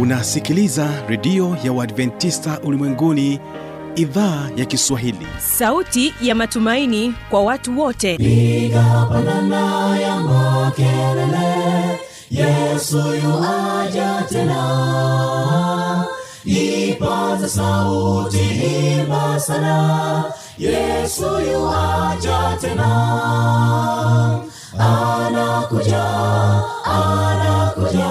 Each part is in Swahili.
unasikiliza redio ya uadventista ulimwenguni idhaa ya kiswahili. Sauti ya matumaini kwa watu wote. Piga pandana ya makelele yesu yuaja tena. Ipaza sauti himba sana yesu yuaja tena. Anakuja anakuja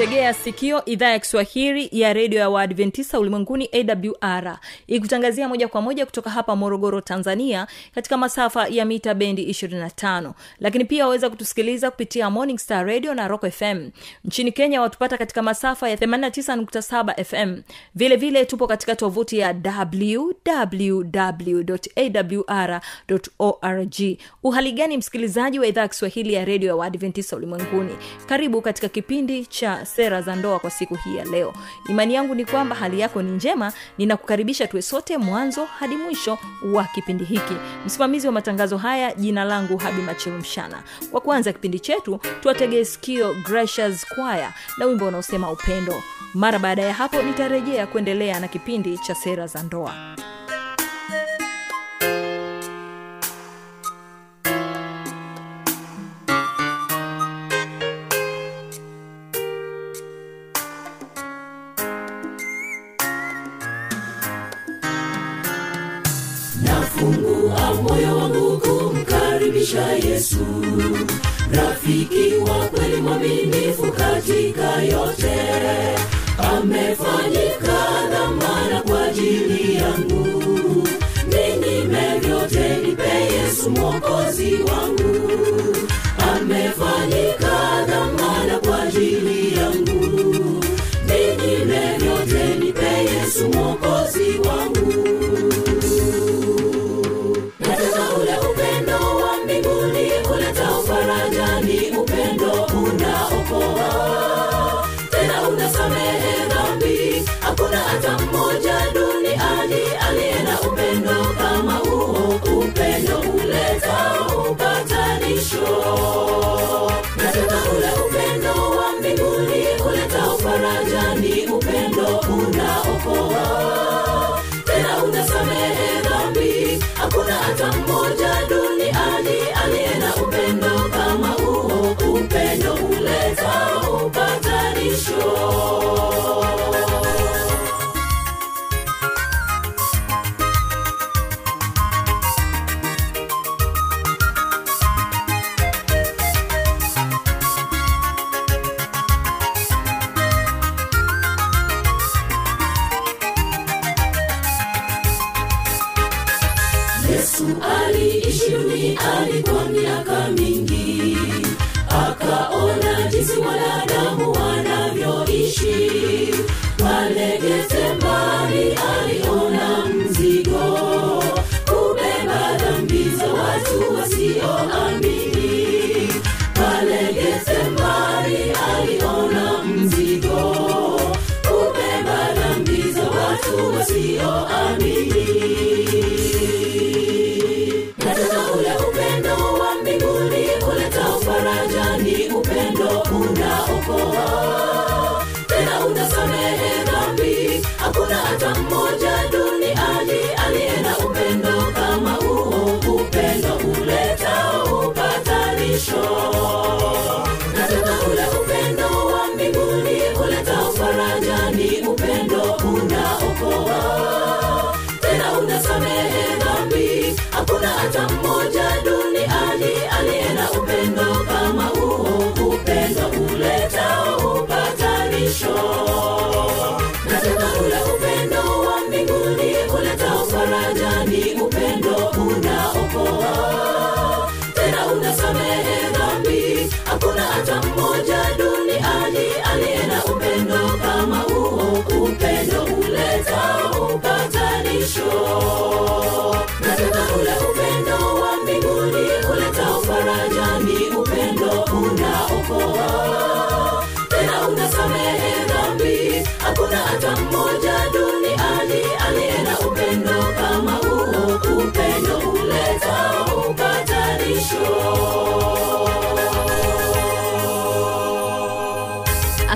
unaitegea sikio idhaa ya kiswahili ya redio ya waadventista ulimwenguni awr ikutangazia moja kwa moja kutoka hapa morogoro tanzania katika masafa ya mita bendi 25 lakini pia waweza kutusikiliza kupitia morning star radio na rock fm nchini kenya watupata katika masafa ya 89.7 fm vile vile tupo katika tovuti ya wwwawr org. Uhali gani msikilizaji wa idhaa ya kiswahili ya redio ya waadventista ulimwenguni? Karibu katika kipindi cha sera za ndoa kwa siku hii ya leo. Imani yangu ni kwamba hali yako ni njema. Ninakukaribisha tuwe sote mwanzo hadi mwisho wa kipindi hiki. Msimamizi wa matangazo haya jina langu habi machilumshana kwa kuanza kipindi chetu tuwategee sikio gracious choir na wimbo unaosema upendo. Mara baada ya hapo nitarejea kuendelea na kipindi cha sera za ndoa kweli yesu aliishi duniani kwa miaka mingi. Akaona jinsi mwanadamu wanavyoishi walegete mbali aliona mzigo. Kubeba dhambi za watu wasioamini pamoja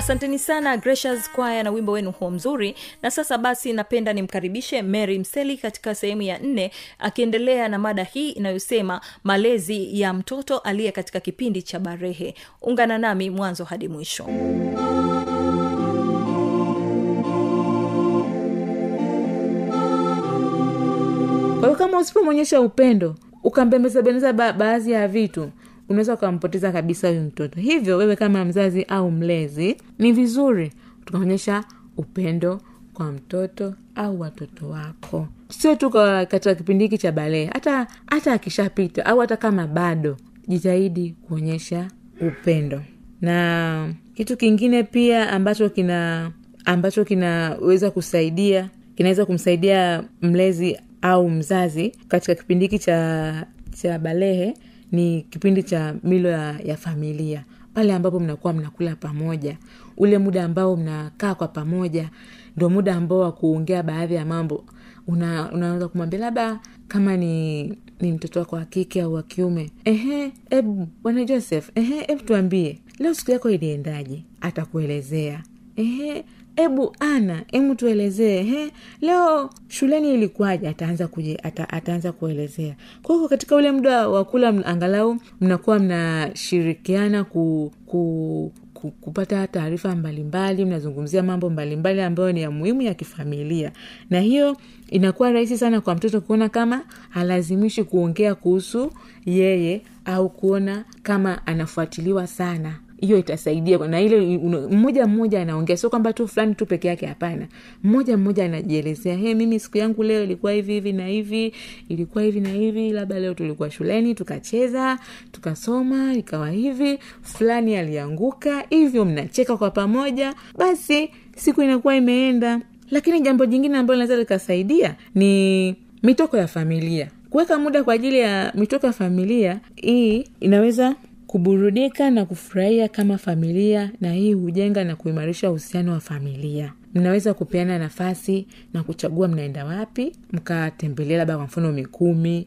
asanteni sana gracious kwaya na wimbo wenu huo mzuri. Na sasa basi napenda nimkaribishe mary mseli katika sehemu ya nne akiendelea na mada hii inayosema malezi ya mtoto aliye katika kipindi cha barehe. Ungana nami mwanzo hadi mwisho. Kwa hiyo kama usipomwonyesha upendo ukambembezabembeza ba- baadhi ya vitu unaweza ukampoteza kabisa huyu mtoto. Hivyo wewe kama mzazi au mlezi ni vizuri tukaonyesha upendo kwa mtoto au watoto wako. Sio tu katika kipindi hiki cha balee hata hata akishapita au hata kama bado jitahidi kuonyesha upendo. Na kitu kingine pia ambacho kina ambacho kinaweza kusaidia kinaweza kumsaidia mlezi au mzazi katika kipindi hiki cha cha balehe ni kipindi cha milo ya, ya familia. Pale ambapo mnakuwa mnakula pamoja. Ule muda ambao mnakaa kwa pamoja ndo muda ambao wa kuongea baadhi ya mambo. Una, unaweza kumwambia labda kama ni ni mtoto wako wa kike au wa kiume ehe bwana joseph ehe ebu tuambie. Leo siku yako iliendaje? Atakuelezea ebu ana hebu tuelezee he leo shuleni ilikuwaje? Ataanza kuje ata, ataanza kuelezea. Kwa hiyo katika ule muda wa kula angalau mnakuwa mnashirikiana ku, ku ku- kupata taarifa mbalimbali mnazungumzia mambo mbalimbali ambayo ni ya muhimu ya kifamilia. Na hiyo inakuwa rahisi sana kwa mtoto kuona kama halazimishi kuongea kuhusu yeye au kuona kama anafuatiliwa sana hiyo itasaidia na ile mmoja mmoja anaongea. Sio kwamba tu fulani tu peke yake hapana. Mmoja mmoja anajielezea he mimi siku yangu leo ilikuwa hivi hivi na hivi ilikuwa hivi na hivi labda leo tulikuwa shuleni tukacheza tukasoma ikawa hivi fulani alianguka hivyo mnacheka kwa pamoja basi siku inakuwa imeenda. Lakini jambo jingine ambalo linaweza likasaidia ni mitoko ya familia. Kuweka muda kwa ajili ya mitoko ya familia hii inaweza kuburudika na kufurahia kama familia na hii hujenga na kuimarisha uhusiano wa familia. Mnaweza kupeana nafasi na kuchagua mnaenda wapi mkatembelea labda kwa mfano mikumi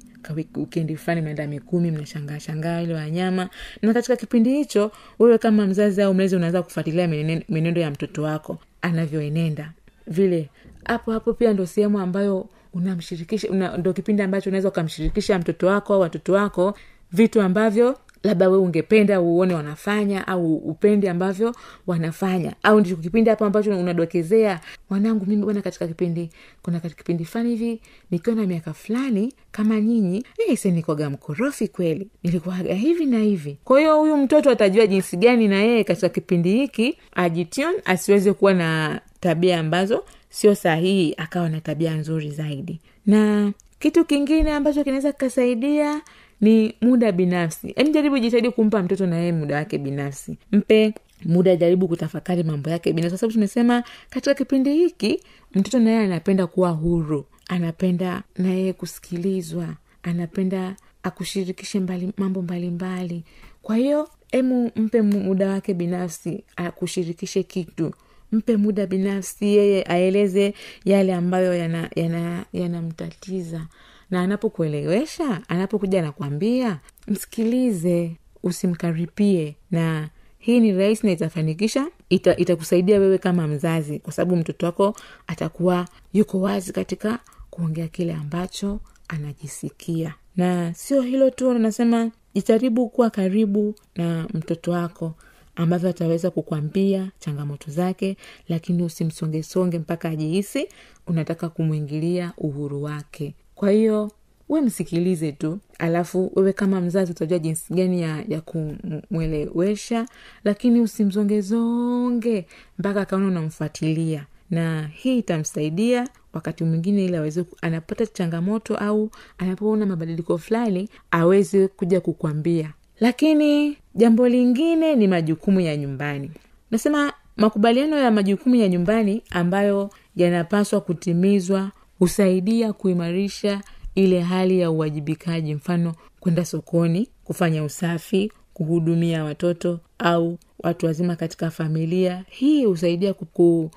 wikendi fulani mnaenda mikumi mnashangaa shangaa ile wanyama. Na katika kipindi hicho wewe kama mzazi au mlezi unaweza kufuatilia mwenendo ya mtoto wako anavyoenenda. Vile hapo hapo pia ndo sehemu ambayo unamshirikisha una, ndo kipindi ambacho unaweza ukamshirikisha mtoto wako au watoto wako vitu ambavyo labda wewe ungependa uone wanafanya au upende ambavyo wanafanya. Au ndicho kipindi hapo ambacho unadokezea mwanangu mimi bwana katika kipindi kuna katika kipindi fulani hivi nikiwa na miaka fulani kama nyinyi se nikoga mkorofi kweli. Nilikuwaga hivi na hivi. Kwa hiyo huyu mtoto atajua jinsi gani na yeye katika kipindi hiki ajition asiweze kuwa na tabia ambazo sio sahihi akawa na tabia nzuri zaidi. Na kitu kingine ambacho kinaweza kikasaidia ni muda binafsi. Yaani jaribu jitahidi kumpa mtoto na yeye muda wake binafsi. Mpe muda jaribu kutafakari mambo yake binafsi. Kwa sababu tumesema katika kipindi hiki mtoto naye anapenda kuwa huru. Anapenda na yeye kusikilizwa. Anapenda akushirikishe mbali, mambo mbalimbali. Mbali. kwa hiyo emu mpe muda wake binafsi akushirikishe kitu. Mpe muda binafsi yeye aeleze yale ambayo yanamtatiza yana, yanamtatiza. Na anapokuelewesha anapokuja anakwambia msikilize usimkaripie. Na hii ni rahisi na itafanikisha ita, itakusaidia wewe kama mzazi kwa sababu mtoto wako atakuwa yuko wazi katika kuongea kile ambacho anajisikia. Na sio hilo tu nasema jitaribu kuwa karibu na mtoto wako ambavyo ataweza kukwambia changamoto zake lakini usimsongesonge mpaka ajihisi unataka kumwingilia uhuru wake kwa hiyo we msikilize tu alafu wewe kama mzazi utajua jinsi gani ya, ya kumwelewesha lakini usimzongezonge mpaka akaona unamfuatilia. Na hii itamsaidia wakati mwingine ili aweze anapata changamoto au anapoona mabadiliko fulani aweze kuja kukwambia lakini jambo lingine ni majukumu ya nyumbani. Nasema makubaliano ya majukumu ya nyumbani ambayo yanapaswa kutimizwa husaidia kuimarisha ile hali ya uwajibikaji mfano kwenda sokoni kufanya usafi kuhudumia watoto au watu wazima katika familia. Hii husaidia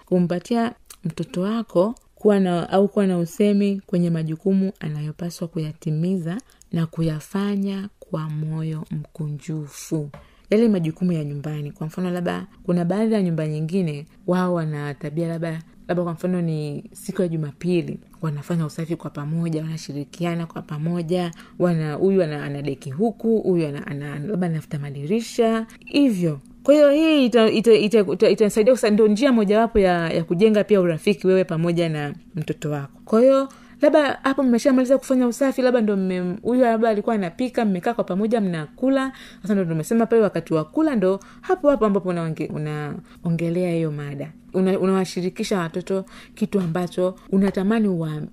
kumpatia mtoto wako kuwa na au kuwa na usemi kwenye majukumu anayopaswa kuyatimiza na kuyafanya kwa moyo mkunjufu. Yale majukumu ya nyumbani kwa mfano labda kuna baadhi ya nyumba nyingine wao wana tabia labda labda kwa mfano ni siku ya jumapili wanafanya usafi kwa pamoja wanashirikiana kwa pamoja wana huyu ana, ana deki huku huyu ana, ana, labda anafuta madirisha hivyo. Kwa hiyo hii itasaidia ita, ita, ita, ita, ita ndo njia mojawapo ya, ya kujenga pia urafiki wewe pamoja na mtoto wako. Kwa hiyo labda hapo mmeshamaliza kufanya usafi labda ndo huyu labda alikuwa anapika mmekaa kwa pamoja mnakula. Sasa ndo tumesema pale wakati wa kula ndo hapo hapo ambapo unaongelea una hiyo mada. Unawashirikisha una watoto kitu ambacho unatamani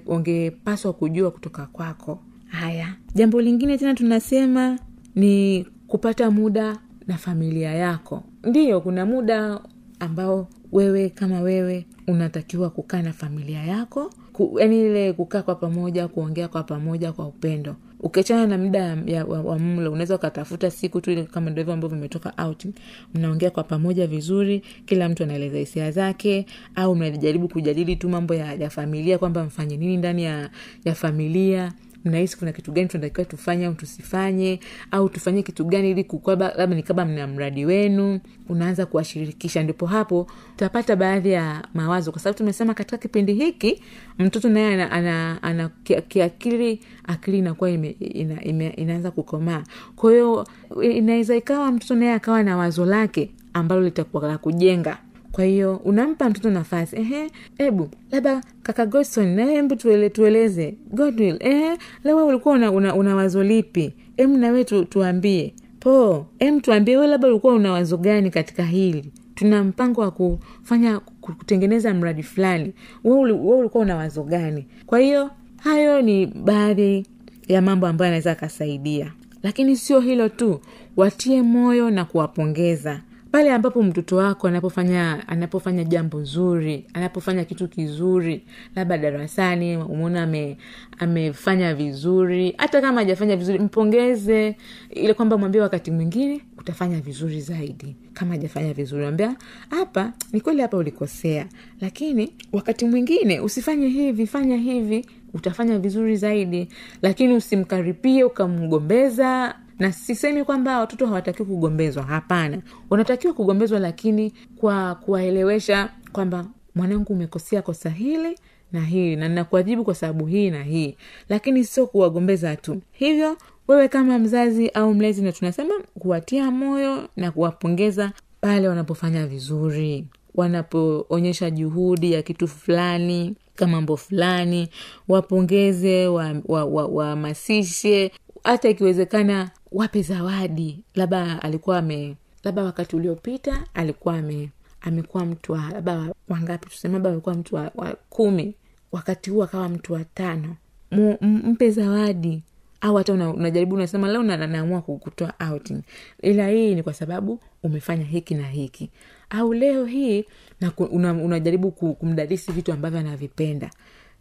wangepaswa kujua kutoka kwako. Haya. Jambo lingine tena tunasema ni kupata muda na familia yako. Ndiyo kuna muda ambao wewe kama wewe unatakiwa kukaa na familia yako yaani ile kukaa kwa pamoja kuongea kwa pamoja kwa upendo. Ukiachana na muda wa, mlo unaweza ukatafuta siku tu kama ndo hivyo ambavyo vimetoka out. Mnaongea kwa pamoja vizuri kila mtu anaeleza hisia zake au mnajaribu kujadili tu mambo ya, ya familia kwamba mfanye nini ndani ya, ya familia mnahisi kuna kitu gani tunatakiwa tufanye au tusifanye au tufanye kitu gani ili labda ni kama mna mradi wenu unaanza kuwashirikisha. Ndipo hapo utapata baadhi ya mawazo kwa sababu tumesema katika kipindi hiki mtoto naye ana, ana, ana kiakili akili inakuwa ime, ina, ime, inaanza kukomaa. Kwa hiyo inaweza ikawa mtoto naye akawa na wazo lake ambalo litakuwa la kujenga kwa hiyo unampa mtoto nafasi. Ehe hebu labda kaka godson nawe hebu tuele, tueleze. Godwill ehe lewe ulikuwa una, una, una wazo lipi? Em nawe tu, tuambie. Po em tuambie we labda ulikuwa una wazo gani katika hili? Tuna mpango wa kufanya kutengeneza mradi fulani. We ulikuwa una wazo gani? Kwa hiyo hayo ni baadhi ya mambo ambayo anaweza akasaidia lakini sio hilo tu. Watie moyo na kuwapongeza pale ambapo mtoto wako anapofanya anapofanya jambo zuri anapofanya kitu kizuri labda darasani umeona ame, amefanya vizuri hata kama hajafanya vizuri mpongeze ile kwamba mwambie wakati mwingine utafanya vizuri zaidi kama hajafanya vizuri. Ambia hapa ni kweli hapa ulikosea lakini wakati mwingine usifanye hivi fanya hivi utafanya vizuri zaidi lakini usimkaripie ukamgombeza na sisemi kwamba watoto hawatakiwi kugombezwa hapana. Wanatakiwa kugombezwa lakini kwa kuwaelewesha kwamba mwanangu umekosea kosa hili na hili na ninakuajibu kwa sababu hii na hii. Lakini sio kuwagombeza tu. Hivyo wewe kama mzazi au mlezi na tunasema kuwatia moyo na kuwapongeza pale wanapofanya vizuri. Wanapoonyesha juhudi ya kitu fulani kamambo mambo fulani wapongeze wahamasishe wa, wa, wa hata ikiwezekana wape zawadi. Labda alikuwa ame labda wakati uliopita alikuwa ame amekuwa mtu wa labda wangapi tuseme labda amekuwa mtu wa, wa kumi. Wakati huu akawa mtu wa tano. M- mpe zawadi. Au hata una, unajaribu unasema leo na- naamua kutoa outing. Ila hii ni kwa sababu umefanya hiki na hiki. Au leo hii na una, unajaribu ku- kumdadisi vitu ambavyo anavipenda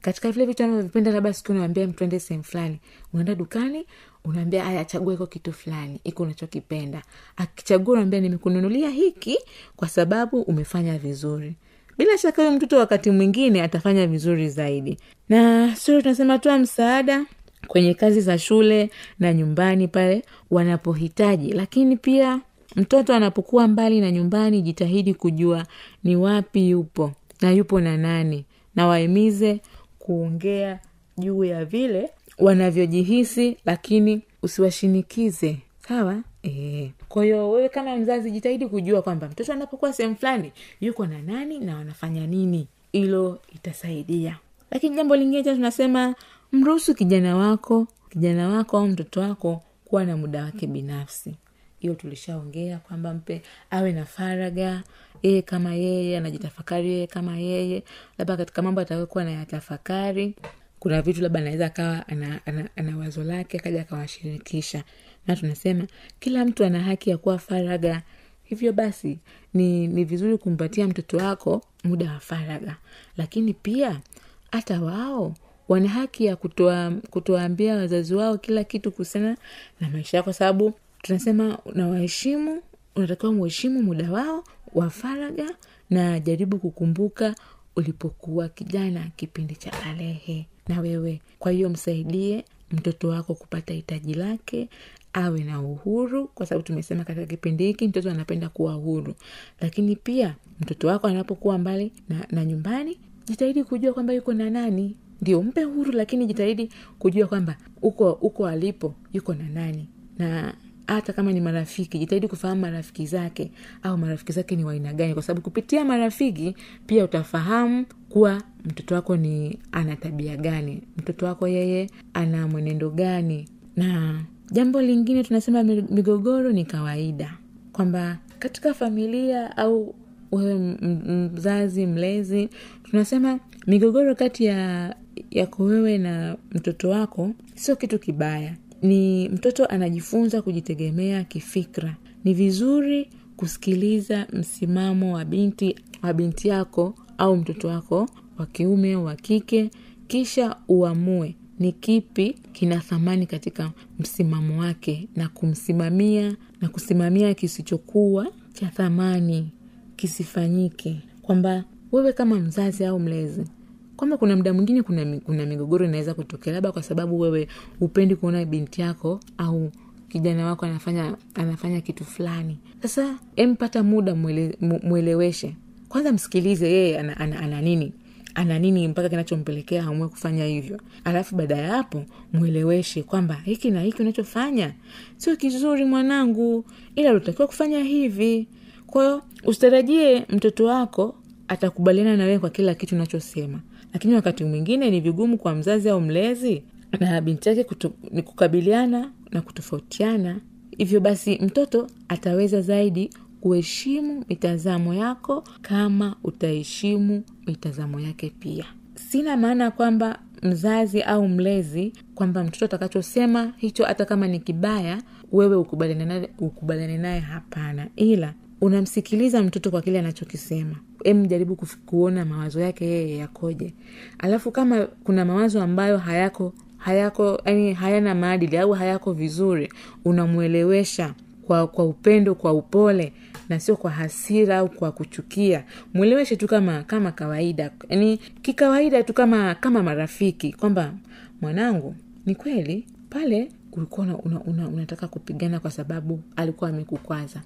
katika vile vitu anavyovipenda labda siku unaambia mtu sehemu fulani unaenda dukani unaambia aya achagua iko kitu fulani iko unachokipenda. Akichagua unaambia nimekununulia hiki kwa sababu umefanya vizuri. Bila shaka huyo mtoto wakati mwingine atafanya vizuri zaidi. Na sio tunasema toa msaada kwenye kazi za shule na nyumbani pale wanapohitaji lakini pia mtoto anapokuwa mbali na nyumbani jitahidi kujua ni wapi yupo na yupo na nani. Na wahimize kuongea juu ya vile wanavyojihisi lakini usiwashinikize. Sawa? E. kwa hiyo wewe kama mzazi jitahidi kujua kwamba mtoto anapokuwa sehemu fulani yuko na nani na wanafanya nini. Hilo itasaidia. Lakini jambo lingine cha tunasema mruhusu kijana wako kijana wako au mtoto wako kuwa na muda wake binafsi hiyo tulishaongea kwamba mpe awe na faraga yeye kama yeye anajitafakari yeye kama yeye. Labda katika mambo atakayokuwa anayatafakari kuna vitu labda anaweza akawa ana, ana, ana wazo lake akaja akawashirikisha. Na tunasema kila mtu ana haki ya kuwa faraga. Hivyo basi ni, ni vizuri kumpatia mtoto wako muda wa faraga. Lakini pia hata wao wana haki ya kutoa kutoambia wazazi wao kila kitu kuhusiana na maisha kwa sababu tunasema nawaheshimu unatakiwa muheshimu muda wao wa faraga na jaribu kukumbuka ulipokuwa kijana kipindi cha kalehe na wewe. Kwa hiyo msaidie mtoto wako kupata hitaji lake awe na uhuru kwa sababu tumesema katika kipindi hiki mtoto anapenda kuwa huru. Lakini pia mtoto wako anapokuwa mbali na, na nyumbani jitahidi kujua kwamba yuko na nani. Ndio mpe huru lakini jitahidi kujua kwamba uko uko alipo yuko na nani. Na hata kama ni marafiki jitahidi kufahamu marafiki zake au marafiki zake ni waaina gani. Kwa sababu kupitia marafiki pia utafahamu kuwa mtoto wako ni ana tabia gani mtoto wako yeye ana mwenendo gani. Na jambo lingine tunasema migogoro ni kawaida. Kwamba katika familia au wewe mzazi mlezi tunasema migogoro kati ya yako wewe na mtoto wako sio kitu kibaya ni mtoto anajifunza kujitegemea kifikra. Ni vizuri kusikiliza msimamo wa binti wa binti yako au mtoto wako wa kiume wa kike kisha uamue ni kipi kina thamani katika msimamo wake na kumsimamia na kusimamia kisichokuwa cha thamani kisifanyike. Kwamba wewe kama mzazi au mlezi kwamba kuna mda mwingine kuna, kuna migogoro inaweza kutokea labda kwa sababu wewe upendi kuona binti yako au kijana wako anafanya anafanya kitu fulani. Sasa empata muda mwele, mweleweshe. Kwanza msikilize yeye ana, ana, ana nini ana nini mpaka kinachompelekea amue kufanya hivyo. Alafu baada ya hapo mweleweshe kwamba hiki na hiki unachofanya sio kizuri mwanangu ila ulitakiwa kufanya hivi. Kwahiyo usitarajie mtoto wako atakubaliana na wewe kwa kila kitu unachosema lakini wakati mwingine ni vigumu kwa mzazi au mlezi na binti yake ni kukabiliana na kutofautiana. Hivyo basi mtoto ataweza zaidi kuheshimu mitazamo yako kama utaheshimu mitazamo yake pia. Sina maana kwamba mzazi au mlezi kwamba mtoto atakachosema hicho hata kama ni kibaya wewe ukubaliane naye hapana. Ila unamsikiliza mtoto kwa kile anachokisema. Em jaribu kuona mawazo yake yeye yakoje. Alafu kama kuna mawazo ambayo hayako hayako yani hayana maadili au hayako vizuri unamwelewesha kwa kwa upendo kwa upole na sio kwa hasira au kwa kuchukia. Mweleweshe tu kama kama kawaida. Yani kikawaida tu kama kama marafiki kwamba mwanangu ni kweli pale ulikuwa una, una, una, unataka kupigana kwa sababu alikuwa amekukwaza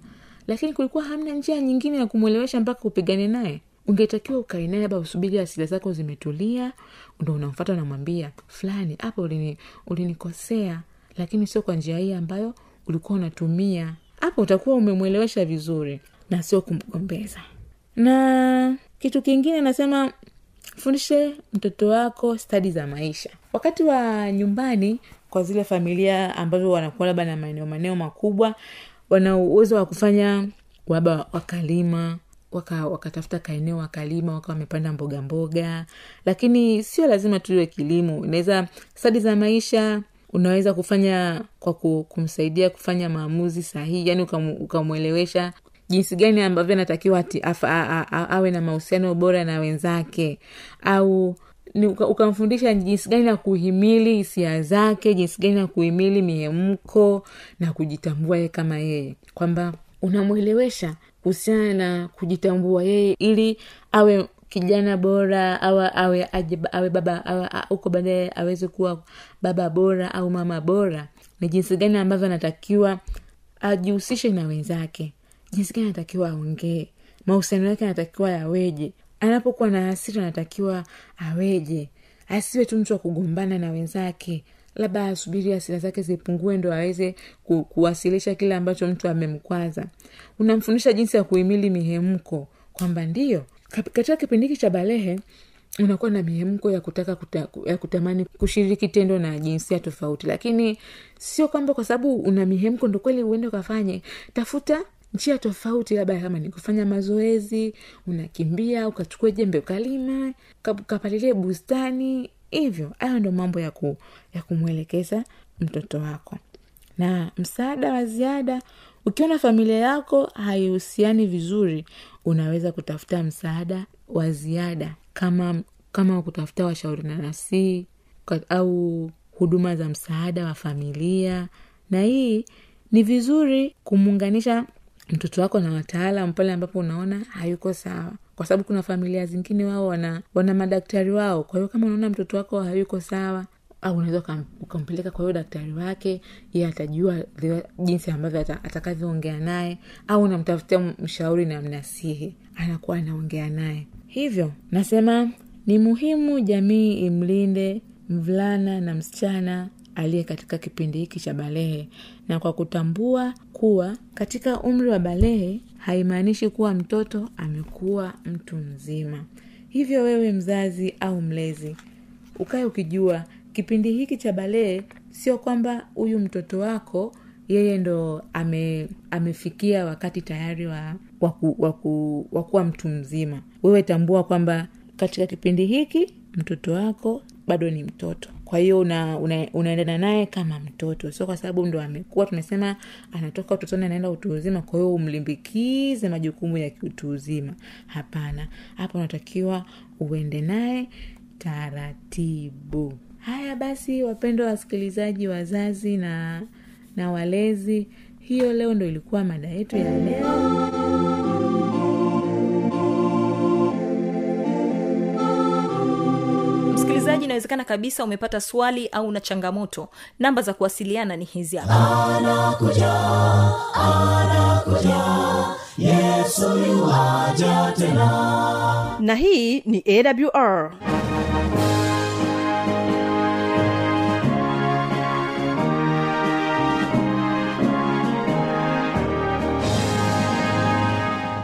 lakini kulikuwa hamna njia nyingine ya kumwelewesha mpaka upigane naye. Ungetakiwa ukae naye labda usubiri asila zako zimetulia. Ndo unamfata unamwambia fulani hapa ulini, lakini sio kwa njia hii ambayo ulikuwa unatumia. Hapo utakuwa umemwelewesha vizuri na sio kumgombeza. Na kitu kingine nasema fundishe mtoto wako stadi za maisha. Wakati wa nyumbani kwa zile familia ambazo wanakuwa labda na maeneo maeneo makubwa wana uwezo wa kufanya waba wakalima waka wakatafuta kaeneo wakalima waka wamepanda mboga mboga. Lakini sio lazima tuwe kilimo. Inaweza stadi za maisha unaweza kufanya kwa kumsaidia kufanya maamuzi sahihi yani ukamwelewesha jinsi gani ambavyo anatakiwa awe na mahusiano bora na wenzake. Au ukamfundisha jinsi gani ya kuhimili hisia zake jinsi gani ya kuhimili mihemko na kujitambua yeye kama yeye. Kwamba unamwelewesha kuhusiana na kujitambua yeye ili awe kijana bora awe awe aje, awe baba huko baadaye aweze kuwa baba bora au mama bora. Ni jinsi gani ambavyo anatakiwa ajihusishe na wenzake. Jinsi gani anatakiwa aongee. Mahusiano yake anatakiwa yaweje anapokuwa na hasira anatakiwa aweje? Asiwe tu mtu wa kugombana na wenzake. Labda asubiri hasira zake zipungue ndo aweze ku, kuwasilisha kile ambacho mtu amemkwaza. Unamfundisha jinsi ya kuhimili mihemko kwamba ndio katika kipindi hiki cha balehe unakuwa na mihemko ya kutaka kuta, ya kutamani kushiriki tendo na jinsia tofauti. Lakini sio kwamba kwa sababu una mihemko ndo kweli uende ukafanye. Tafuta njia tofauti labda kama ni kufanya mazoezi unakimbia ukachukua jembe ukalima uka- ukapalilie bustani hivyo. Hayo ndo mambo ya, ku, ya kumwelekeza mtoto wako. Na msaada wa ziada ukiona familia yako haihusiani vizuri unaweza kutafuta msaada wa ziada kama kama kutafuta washauri na nasii au huduma za msaada wa familia. Na hii ni vizuri kumuunganisha mtoto wako na wataalam pale ambapo unaona hayuko sawa. Kwa sababu kuna familia zingine wao wana wana madaktari wao. Kwa hiyo kama unaona mtoto wako hayuko sawa au unaweza ukampeleka kwa huyo daktari wake ye atajua jinsi ambavyo atakavyoongea naye au unamtafutia mshauri na mnasihi anakuwa anaongea naye. Hivyo nasema ni muhimu jamii imlinde mvulana na msichana aliye katika kipindi hiki cha balehe. Na kwa kutambua kuwa katika umri wa balehe haimaanishi kuwa mtoto amekuwa mtu mzima. Hivyo wewe mzazi au mlezi ukae ukijua kipindi hiki cha balee sio kwamba huyu mtoto wako yeye ndo ame, amefikia wakati tayari wa waku, waku, wa mtu mzima. Wewe tambua kwamba katika kipindi hiki mtoto wako bado ni mtoto kwa hiyo una, una, unaendana naye kama mtoto. Sio kwa sababu ndo amekuwa tumesema anatoka utotoni anaenda utu uzima kwa hiyo umlimbikize majukumu ya kiutu uzima. Hapana. Hapo unatakiwa uende naye taratibu. Haya basi wapendwa wasikilizaji wazazi na na walezi hiyo leo ndo ilikuwa mada yetu ya leo msikilizaji inawezekana kabisa umepata swali au na changamoto. Namba za kuwasiliana ni hizi hapa. Na hii ni awr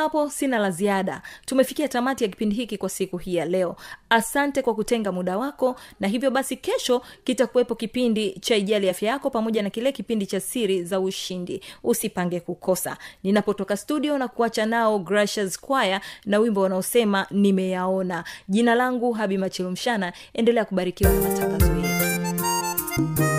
hapo sina la ziada. Tumefikia tamati ya kipindi hiki kwa siku hii ya leo. Asante kwa kutenga muda wako na hivyo basi kesho kitakuwepo kipindi cha ijali afya yako pamoja na kile kipindi cha siri za ushindi. Usipange kukosa. Ninapotoka studio na kuacha nao gracious choir na wimbo wanaosema nimeyaona. Jina langu habi machilumshana endelea kubarikiwa na matangazo yetu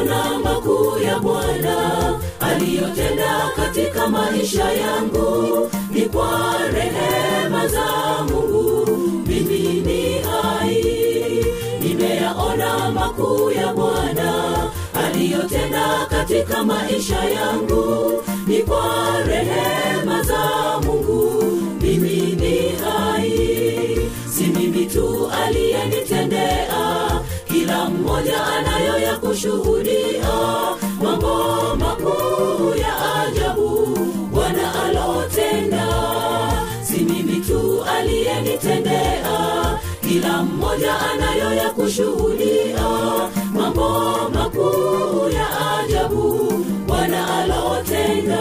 nimeyaona makuu ya bwana aliyotenda katika maisha yangu ni kwa rehema za mungu. Mimi ni hai nimeyaona makuu ya bwana aliyotenda katika maisha yangu ni kwa rehema za mungu mmoja anayo ya kushuhudia mambo makuu ya ajabu. Bwana alotenda si mimi tu aliyenitendea. Kila mmoja anayo ya kushuhudia mambo makuu ya ajabu. Bwana alotenda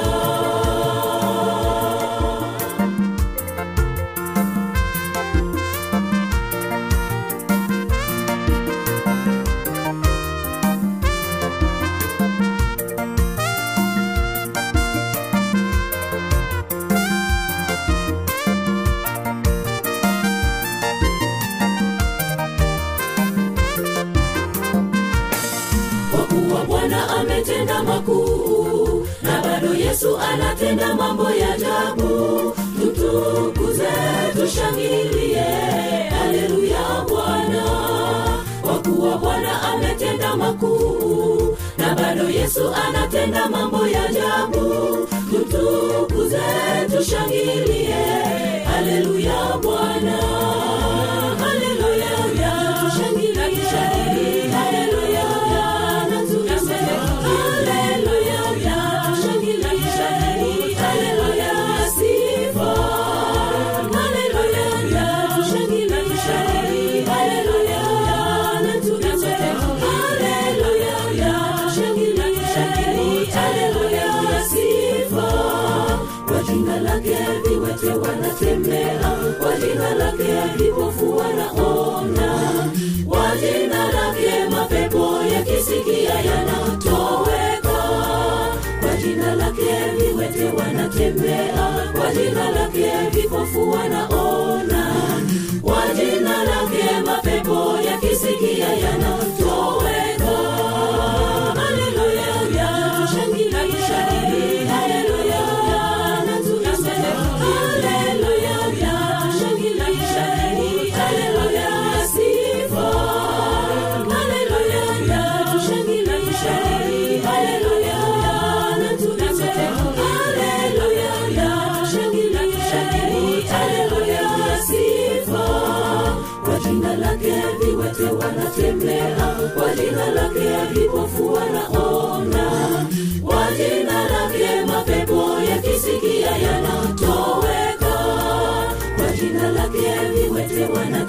anatenda mambo ya ajabu. Tutukuze tushangilie. Haleluya bwana yakisikia yanatoweka kwa jina lake viwete wanatembea kwa jina lake vipofu wanaona kwa jina lake mapepo yakisikia yanatoweka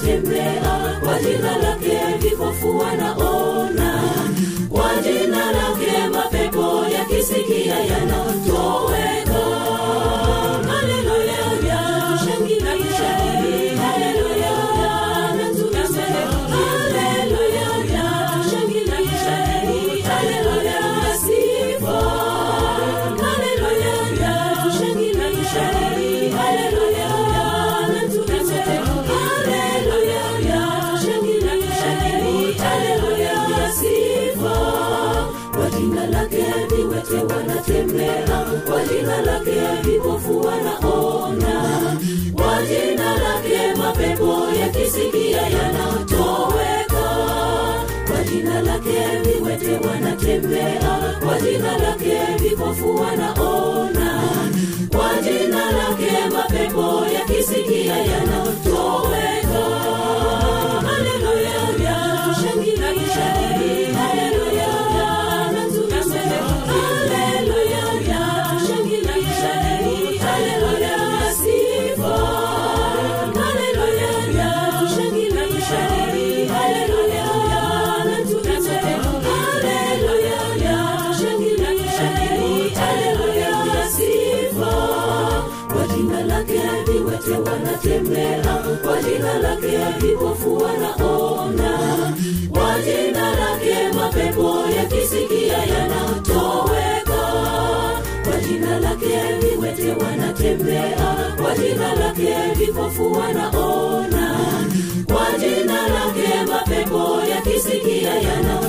viwete wanatembea kwa jina lake vipofu wanaona kwa jina lake mapepo yakisikia yanatoweka jina lake viwete wanatembea kwa jina lake vipofu wanaona. Kwa jina lake mapepo yakisikia yanatoweka. Kwa jina lake viwete wanatembea kwa jina lake vipofu wanaona. Kwa jina lake mapepo yakisikia yanatoweka vipofu wanaona kwa jina lake mapepo yakisikia yanatoweka. Kwa jina lake viwete wanatembea. Kwa jina lake vipofu wanaona kwa jina lake mapepo yakisikia yana